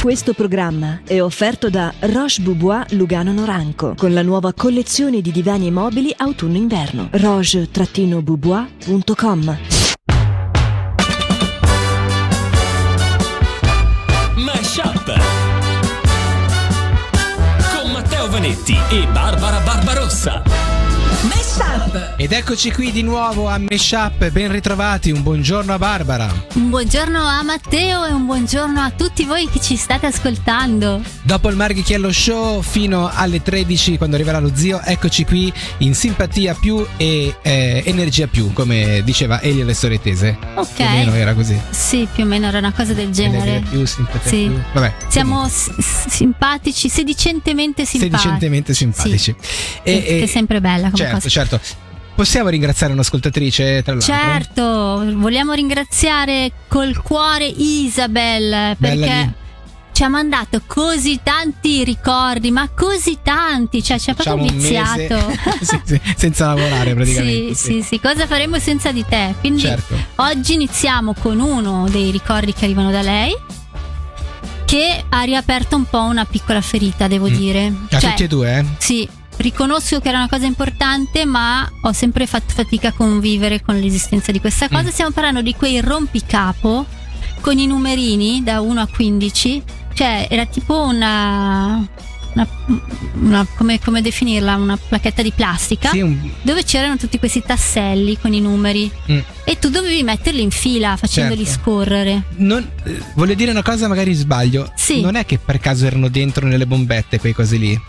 Questo programma è offerto da Roche Boubois Lugano Noranco con la nuova collezione di divani e mobili autunno-inverno. roche-boubois.com Mashup con Matteo Vanetti e Barbara Barbarossa. Meshup. Ed eccoci qui di nuovo a Meshup, ben ritrovati, un buongiorno a Barbara. Un buongiorno a Matteo e un buongiorno a tutti voi che ci state ascoltando. Dopo il Marghichiello Show fino alle 13 quando arriverà lo zio, eccoci qui in simpatia più e eh, energia più, come diceva Elio le storie tese. Ok. Più o meno era così. Sì, più o meno era una cosa del genere. Energia più, simpatia Sì. più. Vabbè. Siamo s- simpatici, sedicentemente simpatici. sedicentemente simpatici. Sì, che è sempre bella come certo, cosa. certo. Possiamo ringraziare un'ascoltatrice tra l'altro? Certo, vogliamo ringraziare col cuore Isabel perché ci ha mandato così tanti ricordi, ma così tanti, cioè ci ha proprio viziato. sì, sì, senza lavorare praticamente. Sì, sì, sì, cosa faremo senza di te? Quindi Certo. oggi iniziamo con uno dei ricordi che arrivano da lei che ha riaperto un po' una piccola ferita, devo Mm. dire. A Cioè, tutti e due, eh? Sì, riconosco che era una cosa importante, ma ho sempre fatto fatica a convivere con l'esistenza di questa cosa. Mm. Stiamo parlando di quei rompicapo con i numerini da 1 a 15, cioè era tipo una... una- una- come, come definirla? Una placchetta di plastica Sì, un- dove c'erano tutti questi tasselli con i numeri mm. e tu dovevi metterli in fila facendoli Certo. scorrere. Non, eh, voglio dire una cosa, magari sbaglio. Sì. Non è che per caso erano dentro nelle bombette quei cosi lì.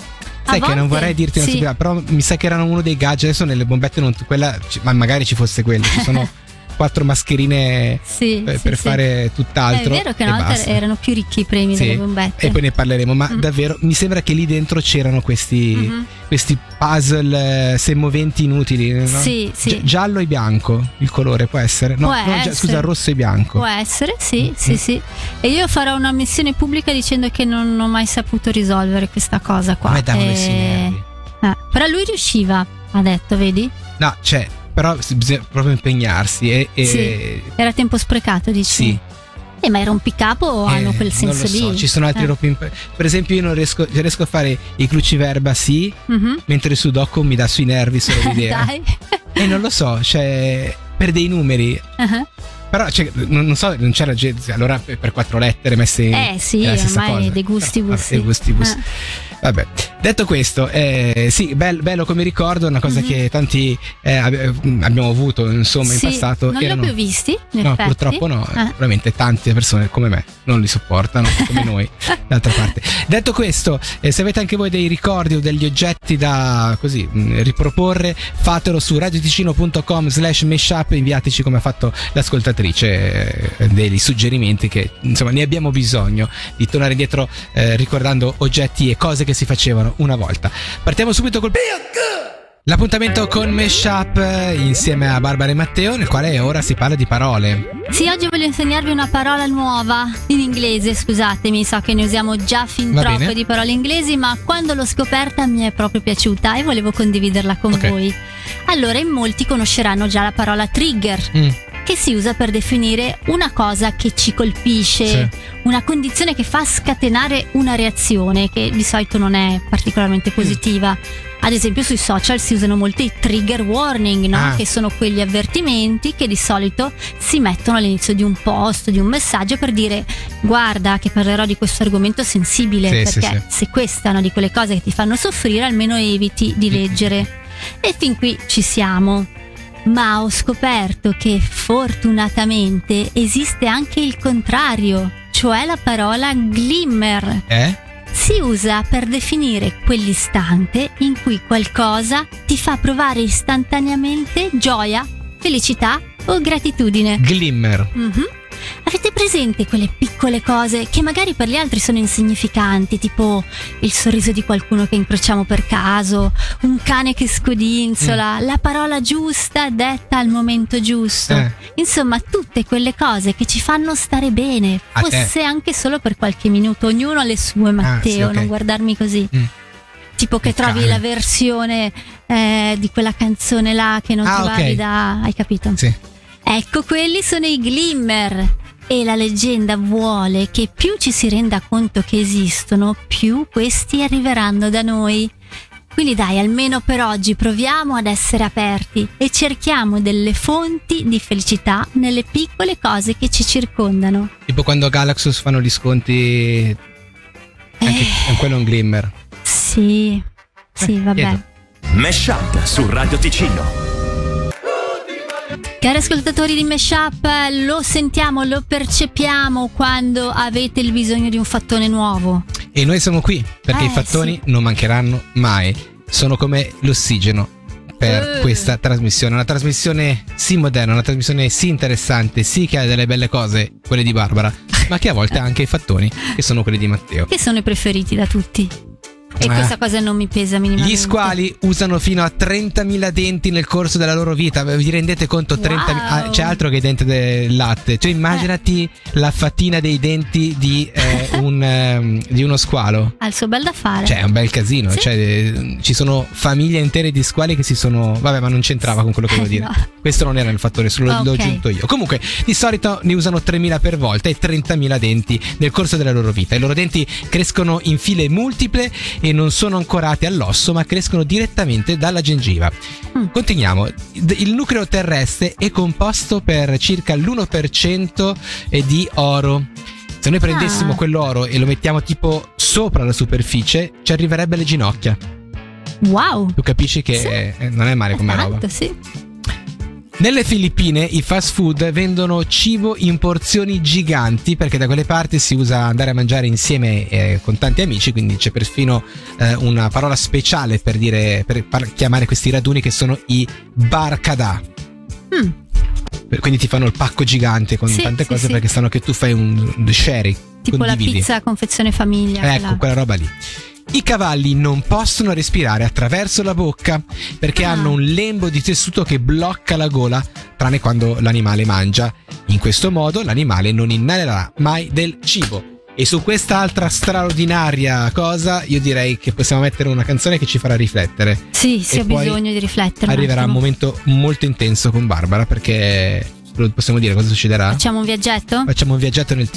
Sai che non vorrei dirti una sì. stupidità, però mi sa che erano uno dei gadget. Adesso nelle bombette non quella, ma magari ci fosse quello. Ci sono quattro mascherine Sì, per, sì, per sì. fare Eh, tutt'altro. È vero che e una volta basta. erano più ricchi i premi delle bombette. E poi ne parleremo, ma Mm. davvero mi sembra che lì dentro c'erano questi, Mhm. questi puzzle eh, semoventi inutili. no? Sì, sì. Gi- giallo e bianco il colore può essere? No, Può no, gi- essere. scusa, rosso e bianco. Può essere, sì, Mm. sì, sì. E io farò una missione pubblica dicendo che non ho mai saputo risolvere questa cosa qua. A me davano Eh, questi nervi. eh, però lui riusciva, ha detto, vedi? No, cioè, però bisogna proprio impegnarsi e, e- Sì. Era tempo sprecato, dici? sì. Eh, ma era un piccapo o hanno Eh, quel senso non lo so, lì? Ci sono altri Eh. troppi. Per esempio, io non riesco, riesco a fare i cruciverba, sì, Mhm. mentre il sudoku mi dà sui nervi solo l'idea. Dai. e non lo so, cioè, per dei numeri. Ah, Però, cioè, non, non so, non c'era gente. Allora, per quattro lettere messe in. Eh sì, ormai cosa. dei gusti Però, gusti. vabbè, gusti gusti. Vabbè, detto questo, eh, sì, bel- bello come ricordo, una cosa Mhm. che tanti eh, ab- abbiamo avuto insomma Sì, in passato. Non li ho erano- più visti, No, effetti. purtroppo no, Eh. veramente tante persone come me non li sopportano, come noi, d'altra parte. Detto questo, eh, se avete anche voi dei ricordi o degli oggetti da così mh, riproporre, fatelo su radioticino.com slash meshup, inviateci come ha fatto l'ascoltatrice eh, dei suggerimenti che insomma ne abbiamo bisogno di tornare indietro eh, ricordando oggetti e cose che si facevano una volta. Partiamo subito col... L'appuntamento con Meshup eh, insieme a Barbara e Matteo, nel quale ora si parla di parole. Sì, oggi voglio insegnarvi una parola nuova in inglese, scusatemi, so che ne usiamo già fin Va troppe bene. di parole inglesi, ma quando l'ho scoperta mi è proprio piaciuta e volevo condividerla con Ok. voi. Allora, in molti conosceranno già la parola trigger, Mm. Che si usa per definire una cosa che ci colpisce, Sì. una condizione che fa scatenare una reazione che di solito non è particolarmente Mm. positiva. Ad esempio sui social si usano molto i trigger warning, no? Ah. che sono quegli avvertimenti che di solito si mettono all'inizio di un post, di un messaggio per dire guarda che parlerò di questo argomento sensibile, Sì, sì, perché se queste è una di quelle cose che ti fanno soffrire almeno eviti di leggere. E fin qui ci siamo. Ma ho scoperto che fortunatamente esiste anche il contrario, cioè la parola glimmer. Eh? Si usa per definire quell'istante in cui qualcosa ti fa provare istantaneamente gioia, felicità o gratitudine. Glimmer. Mhm. Avete presente quelle piccole cose che magari per gli altri sono insignificanti, tipo il sorriso di qualcuno che incrociamo per caso, un cane che scodinzola, la parola giusta detta al momento giusto. Eh. Insomma, tutte quelle cose che ci fanno stare bene, A te. fosse anche solo per qualche minuto. Ognuno ha le sue, Matteo, sì, ok. non guardarmi così. Mm. Tipo che trovi la versione eh, di quella canzone là che non Ah, trovavi da... Hai capito? Sì. Ecco, quelli sono i glimmer. E la leggenda vuole che più ci si renda conto che esistono, più questi arriveranno da noi. Quindi dai, almeno per oggi proviamo ad essere aperti e cerchiamo delle fonti di felicità nelle piccole cose che ci circondano. Tipo quando Galaxus fanno gli sconti. Anche Eh. quello è un glimmer. Sì, sì, Eh, vabbè. chiedo. Mesh Up su Radio Ticino. Cari ascoltatori di Meshup, lo sentiamo, lo percepiamo quando avete il bisogno di un fattone nuovo. E noi siamo qui perché Eh, i fattoni non mancheranno mai. Sono come l'ossigeno per Eh. questa trasmissione. Una trasmissione sì moderna, una trasmissione sì interessante, sì che ha delle belle cose, quelle di Barbara, ma che a volte ha anche i fattoni, che sono quelli di Matteo. che sono i preferiti da tutti. E Eh. questa cosa non mi pesa minimamente. Gli squali usano fino a 30.000 denti nel corso della loro vita. Vi rendete conto? 30.000 Wow. ah, c'è altro che i denti del latte. Cioè, immaginati la fattina dei denti di, eh, un, ehm, di uno squalo. Ha il suo bel da fare. Cioè, è un bel casino. Sì. Cioè, eh, ci sono famiglie intere di squali che si sono. Vabbè, ma non c'entrava con quello che Eh, volevo dire. no. Questo non era il fattore, solo l'ho Ok. aggiunto io. Comunque, di solito ne usano 3.000 per volta e 30.000 denti nel corso della loro vita. I loro denti crescono in file multiple e non sono ancorati all'osso, ma crescono direttamente dalla gengiva. Mm. Continuiamo. Il nucleo terrestre è composto per circa l'1% di oro. Se noi prendessimo Ah. quell'oro e lo mettiamo tipo sopra la superficie, ci arriverebbe alle ginocchia. Wow. Tu capisci che Sì. eh, non è male come roba. Tanto, sì. Nelle Filippine i fast food vendono cibo in porzioni giganti perché da quelle parti si usa andare a mangiare insieme eh, con tanti amici, quindi c'è perfino eh, una parola speciale per dire per par- chiamare questi raduni che sono i barcada. Mm. Quindi ti fanno il pacco gigante con Sì, tante sì, cose sì. perché sanno che tu fai un, sharing. Tipo condividi. la pizza confezione famiglia. Ecco, quella. quella roba lì. I cavalli non possono respirare attraverso la bocca perché Ah. hanno un lembo di tessuto che blocca la gola, tranne quando l'animale mangia. In questo modo l'animale non inalerà mai del cibo. E su quest'altra straordinaria cosa io direi che possiamo mettere una canzone che ci farà riflettere. Sì, sì, ho bisogno di riflettere. Arriverà un momento molto intenso con Barbara perché possiamo dire cosa succederà? Facciamo un viaggetto? Facciamo un viaggetto nel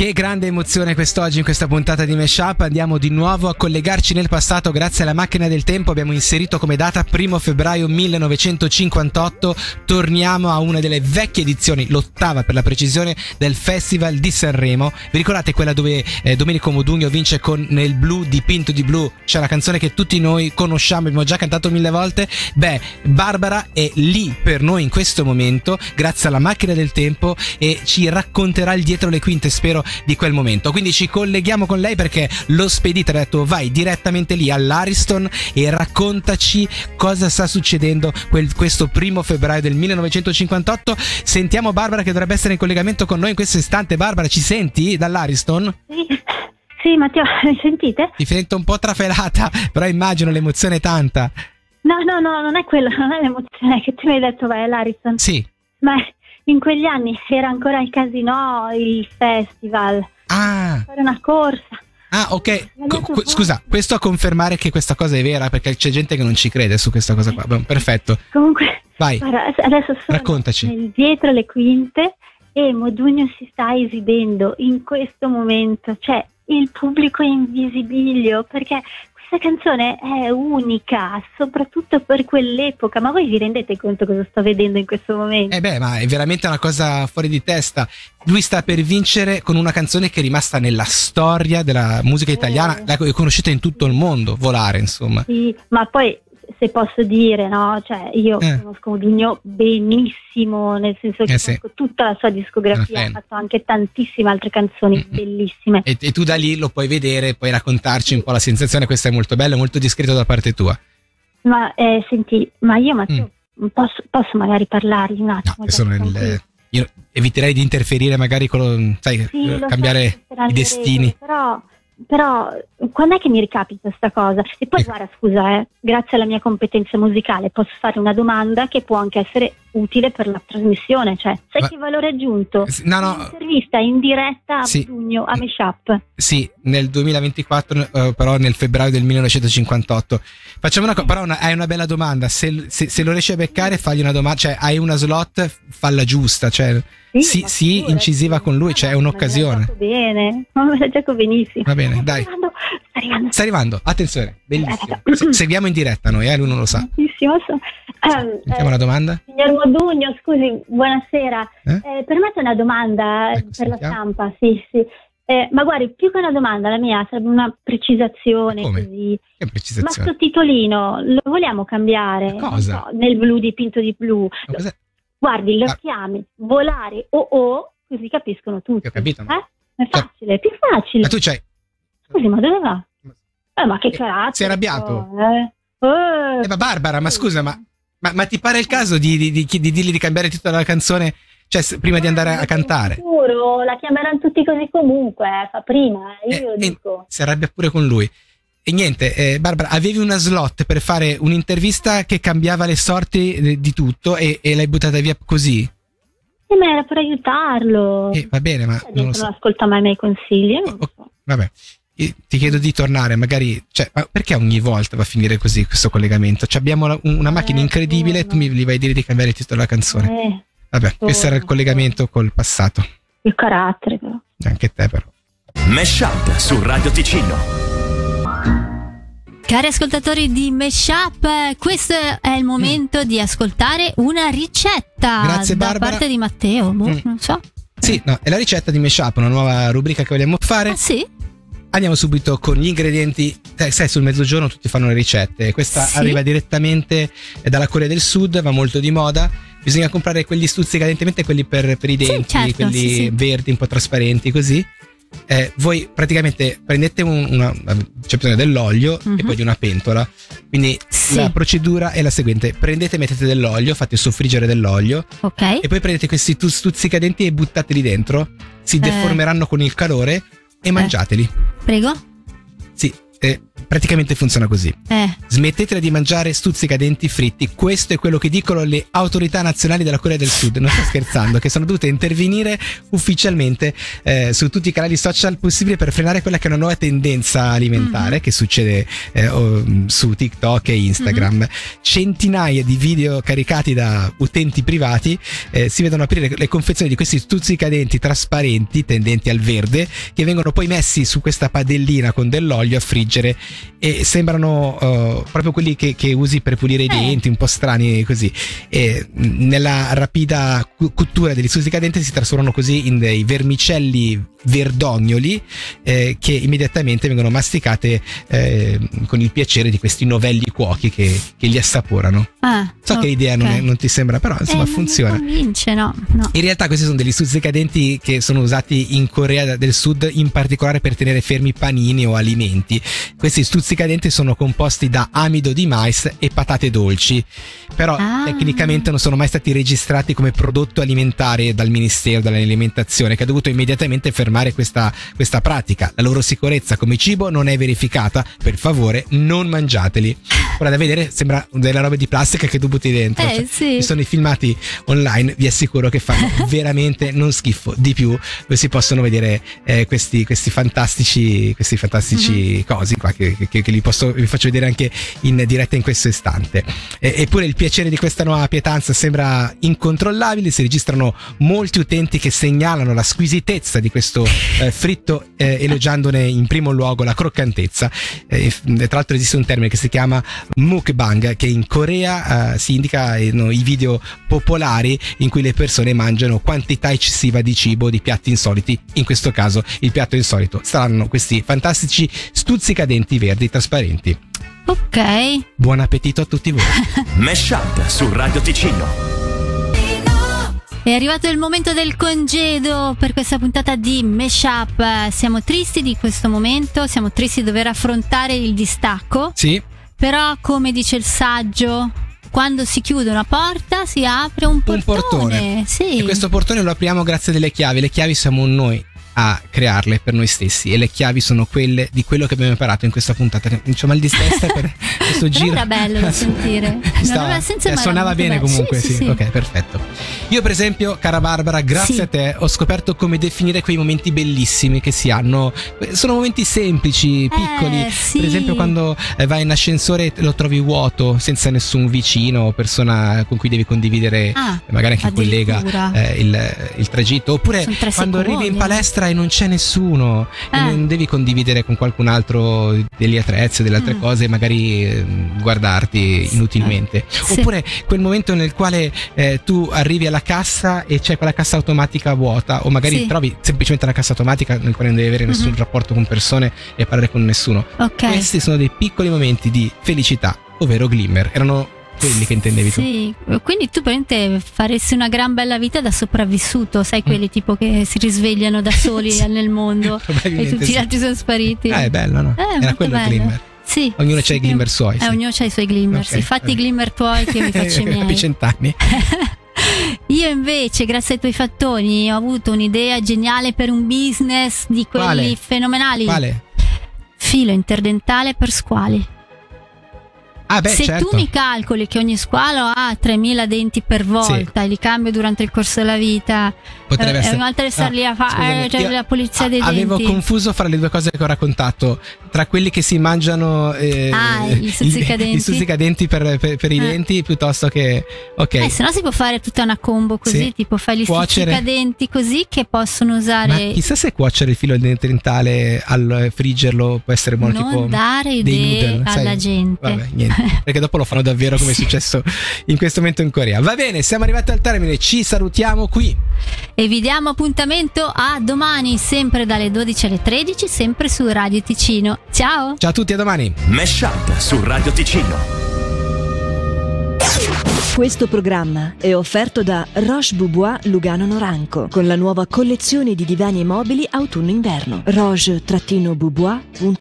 che grande emozione quest'oggi in questa puntata di Meshup. Andiamo di nuovo a collegarci nel passato grazie alla macchina del tempo. Abbiamo inserito come data 1 febbraio 1958. Torniamo a una delle vecchie edizioni, l'ottava per la precisione, del Festival di Sanremo. Vi ricordate quella dove eh, Domenico Modugno vince con Nel blu dipinto di blu? C'è una canzone che tutti noi conosciamo, abbiamo già cantato mille volte. Beh, Barbara è lì per noi in questo momento, grazie alla macchina del tempo, e ci racconterà il dietro le quinte, spero, di quel momento. Quindi ci colleghiamo con lei perché lo spedito ha detto vai direttamente lì all'Ariston e raccontaci cosa sta succedendo quel- questo primo febbraio del 1958. Sentiamo Barbara che dovrebbe essere in collegamento con noi in questo istante. Barbara, ci senti dall'Ariston? Sì, sì Matteo, mi sentite? Ti sento un po' trafelata, però immagino l'emozione è tanta. No, no, no, non è quello, non è l'emozione che tu mi hai detto vai all'Ariston, Sì. ma in quegli anni era ancora il casino, il festival, Ah, fare una corsa. ah ok. Poi- scusa, questo a confermare che questa cosa è vera perché c'è gente che non ci crede su questa cosa qua. Beh, Perfetto, Comunque, vai. guarda, adesso sono Raccontaci. dietro le quinte e Modugno si sta esibendo in questo momento, cioè il pubblico è in visibilio perché questa canzone è unica, soprattutto per quell'epoca, ma voi vi rendete conto cosa sto vedendo in questo momento? Eh beh, ma è veramente una cosa fuori di testa. Lui sta per vincere con una canzone che è rimasta nella storia della musica italiana, Eh. la è conosciuta in tutto il mondo, volare, insomma. Sì, ma poi se posso dire, no? Cioè, io Eh. conosco Modugno benissimo, nel senso che Eh sì. conosco tutta la sua discografia, ha fatto anche tantissime altre canzoni Mm-mm. bellissime. E, e tu da lì lo puoi vedere, puoi raccontarci un po' la sensazione, questo è molto bello, molto discreto da parte tua. Ma eh, senti, ma io Matteo, Mm. posso, posso magari parlargli un No, attimo? nel- sono io eviterei di interferire magari con, sai, Sì, so, cambiare saranno i destini. Però, però quando è che mi ricapita sta cosa? E poi guarda, scusa, eh, grazie alla mia competenza musicale posso fare una domanda che può anche essere utile per la trasmissione, cioè sai Ma- che valore aggiunto? S- No, no, Un'intervista in diretta a Sì. giugno a Meshup. sì, nel 2024, eh, però nel febbraio del 1958. Facciamo una cosa, però una- hai una bella domanda. Se, se- se lo riesci a beccare, fagli una domanda. Cioè, hai una slot, falla giusta. Cioè, Sì, sì, figurati. incisiva con lui, cioè, è un'occasione. gioco bene, ma me benissimo. Va bene, dai. Arrivando, sta arrivando. Attenzione, bellissimo. Se- Seguiamo in diretta noi, eh, lui non lo sa. Tantissimo. So- Ehm, Sentiamo eh, la domanda. Signor Modugno, scusi, buonasera. Eh? Eh, permette una domanda eh, Ecco, per la sentiamo. stampa? Sì, sì. Eh, ma guardi, più che una domanda, la mia sarebbe una precisazione Come? così. Che Ma precisazione. sto titolino lo vogliamo cambiare? Ma cosa? So, nel blu dipinto di blu. Ma cos'è? Guardi, lo Ah. chiami volare o o, così capiscono tutti. Ho capito, ma- Eh? È facile, è più facile. Ma tu c'hai. Scusi, ma dove va? Eh, ma che Eh, carattere. sei arrabbiato? oh, Eh? Eh, Eh, ma Barbara, ma scusa, ma, ma, ma ti pare il caso di, di, di, di dirgli di cambiare tutta la canzone? Cioè, prima di andare a cantare? Sicuro, la chiameranno tutti così comunque, eh, fa prima, eh, io Eh, eh, dico. si arrabbia pure con lui. E niente, eh, Barbara, avevi una slot per fare un'intervista che cambiava le sorti eh, di tutto e, e l'hai buttata via così? Eh, ma era per aiutarlo. Eh, va bene, ma non lo non so. ascolta mai i miei consigli, non lo so. Vabbè, ti chiedo di tornare, magari. Cioè, ma perché ogni volta va a finire così questo collegamento? Cioè, abbiamo la- una macchina Eh, incredibile e tu mi gli vai a dire di cambiare il titolo della canzone. Eh, Vabbè, questo era il collegamento col passato. il carattere però. Anche te, però. Mesh Up su Radio Ticino. Cari ascoltatori di Meshup, questo è il momento di ascoltare una ricetta Grazie, da Barbara. parte di Matteo. Boh, Mm. Non so. Sì, no, è la ricetta di Meshup, una nuova rubrica che vogliamo fare. Ah, sì? Andiamo subito con gli ingredienti. Eh, sai, sul mezzogiorno tutti fanno le ricette. Questa Sì. arriva direttamente eh, dalla Corea del Sud, va molto di moda. Bisogna comprare quegli stuzzicadentemente, quelli per, per i Sì, denti, certo, quelli sì, sì. verdi, un po' trasparenti, così. Eh, voi praticamente prendete un- una, c'è bisogno dell'olio Mhm. e poi di una pentola. Quindi Sì. la procedura è la seguente: prendete, mettete dell'olio, fate soffriggere dell'olio Ok. e poi prendete questi tu- stuzzicadenti e buttateli dentro. Si Eh. deformeranno con il calore e mangiateli. Prego. Sì, eh, praticamente funziona così. Eh. Smettetela di mangiare stuzzicadenti fritti. Questo è quello che dicono le autorità nazionali della Corea del Sud. Non sto scherzando, che sono dovute intervenire ufficialmente eh, su tutti i canali social possibili per frenare quella che è una nuova tendenza alimentare Mhm. che succede eh, oh, su TikTok e Instagram. Mhm. Centinaia di video caricati da utenti privati eh, si vedono aprire le confezioni di questi stuzzicadenti trasparenti tendenti al verde che vengono poi messi su questa padellina con dell'olio a friggere e sembrano eh, proprio quelli che, che usi per pulire i Eh. denti, un po' strani così. E nella rapida cottura degli stuzzicadenti si trasformano così in dei vermicelli verdognoli eh, che immediatamente vengono masticate eh, con il piacere di questi novelli cuochi che, che li assaporano. Ah, So che ok. l'idea non, è- non ti sembra, però insomma Eh, funziona. convince, no. no. In realtà questi sono degli stuzzicadenti che sono usati in Corea del Sud in particolare per tenere fermi panini o alimenti. Questi stuzzicadenti sono composti da amido di mais e patate dolci, però Ah. tecnicamente non sono mai stati registrati come prodotto alimentare dal Ministero dell'Alimentazione che ha dovuto immediatamente fermare questa, questa pratica. La loro sicurezza come cibo non è verificata, per favore non mangiateli. Ora da vedere sembra delle robe di plastica che tu butti dentro. Eh, Cioè, sì. Ci sono i filmati online, vi assicuro che fanno veramente non schifo. Di più, dove si possono vedere eh, questi, questi fantastici, questi fantastici Mhm. cosi qua che, che- che li, posso, vi faccio vedere anche in diretta in questo istante. E- eppure il piacere di questa nuova pietanza sembra incontrollabile. Si registrano molti utenti che segnalano la squisitezza di questo eh, fritto, eh, elogiandone in primo luogo la croccantezza. Eh, tra l'altro esiste un termine che si chiama mukbang, che in Corea eh, si indica no, i video popolari in cui le persone mangiano quantità eccessiva di cibo, di piatti insoliti. In questo caso il piatto insolito saranno questi fantastici stuzzicadenti verdi trasparenti. Ok. Buon appetito a tutti voi. Mesh Up su Radio Ticino. È arrivato il momento del congedo per questa puntata di Meshup. Siamo tristi di questo momento, siamo tristi di dover affrontare il distacco, Sì, però come dice il saggio, quando si chiude una porta si apre un portone. un portone. Sì. E questo portone lo apriamo grazie a delle chiavi. Le chiavi siamo noi. A crearle per noi stessi e le chiavi sono quelle di quello che abbiamo imparato in questa puntata. C'ho mal di testa per questo giro. era bello da sentire. Non Stava- senso, eh, suonava bene bello. comunque, Sì, sì, sì. Ok, perfetto. Io, per esempio, cara Barbara, grazie a te ho scoperto come definire quei momenti bellissimi che si hanno. Sono momenti semplici, piccoli. Eh. Per esempio, quando eh, vai in ascensore e lo trovi vuoto, senza nessun vicino o persona con cui devi condividere, Ah, magari anche un collega, eh, il, il tragitto. Oppure quando arrivi in secondi. Palestra e non c'è nessuno e Eh. non devi condividere con qualcun altro degli attrezzi o delle altre Mm. cose, magari eh, guardarti inutilmente. Sì. Oppure quel momento nel quale eh, tu arrivi alla cassa e c'è quella cassa automatica vuota, o magari Sì. trovi semplicemente una cassa automatica nel quale non devi avere nessun Mhm. rapporto con persone e parlare con nessuno. Ok. Questi sono dei piccoli momenti di felicità, ovvero glimmer. Erano quelli che intendevi tu. Sì, quindi tu praticamente faresti una gran bella vita da sopravvissuto, sai quelli tipo che si risvegliano da soli Sì. nel mondo e tutti sì. gli altri sono spariti. Ah, è bello, no? Eh, Era quello il bello. glimmer. Sì. Ognuno sì. c'ha i glimmer suoi. Eh, sì. ognuno ha i suoi glimmer. Ok, sì. Fatti i glimmer tuoi che mi faccio i Capi miei. cent'anni. Io invece, grazie ai tuoi fattoni, ho avuto un'idea geniale per un business di quelli Quale? fenomenali. Quale? Filo interdentale per squali. Ah, beh, Se certo. tu mi calcoli che ogni squalo ha 3000 denti per volta e li cambio durante il corso della vita, Potrebbe eh, essere. è un'altra star lì a fare scusami, cioè, io la polizia dei Avevo denti. confuso fra le due cose che ho raccontato. Tra quelli che si mangiano eh, Ah, i stuzzicadenti. i stuzzicadenti per, per- per i Eh. denti piuttosto che. Ok. Eh, se no si può fare tutta una combo così, Sì. tipo fai gli Cuocere. stuzzicadenti così che possono Ma usare chissà se cuocere il filo dentale al friggerlo può essere buono non tipo dare idee noodle, sai? alla gente. Vabbè, niente. Perché dopo lo fanno davvero come è successo in questo momento in Corea. Va bene, siamo arrivati al termine. Ci salutiamo qui. E vi diamo appuntamento a domani, sempre dalle 12 alle 13, sempre su Radio Ticino. Ciao! Ciao a tutti, a domani. Mesh Up su Radio Ticino. Questo programma è offerto da Roche Boubois Lugano Noranco con la nuova collezione di divani e mobili autunno-inverno. roche-boubois.com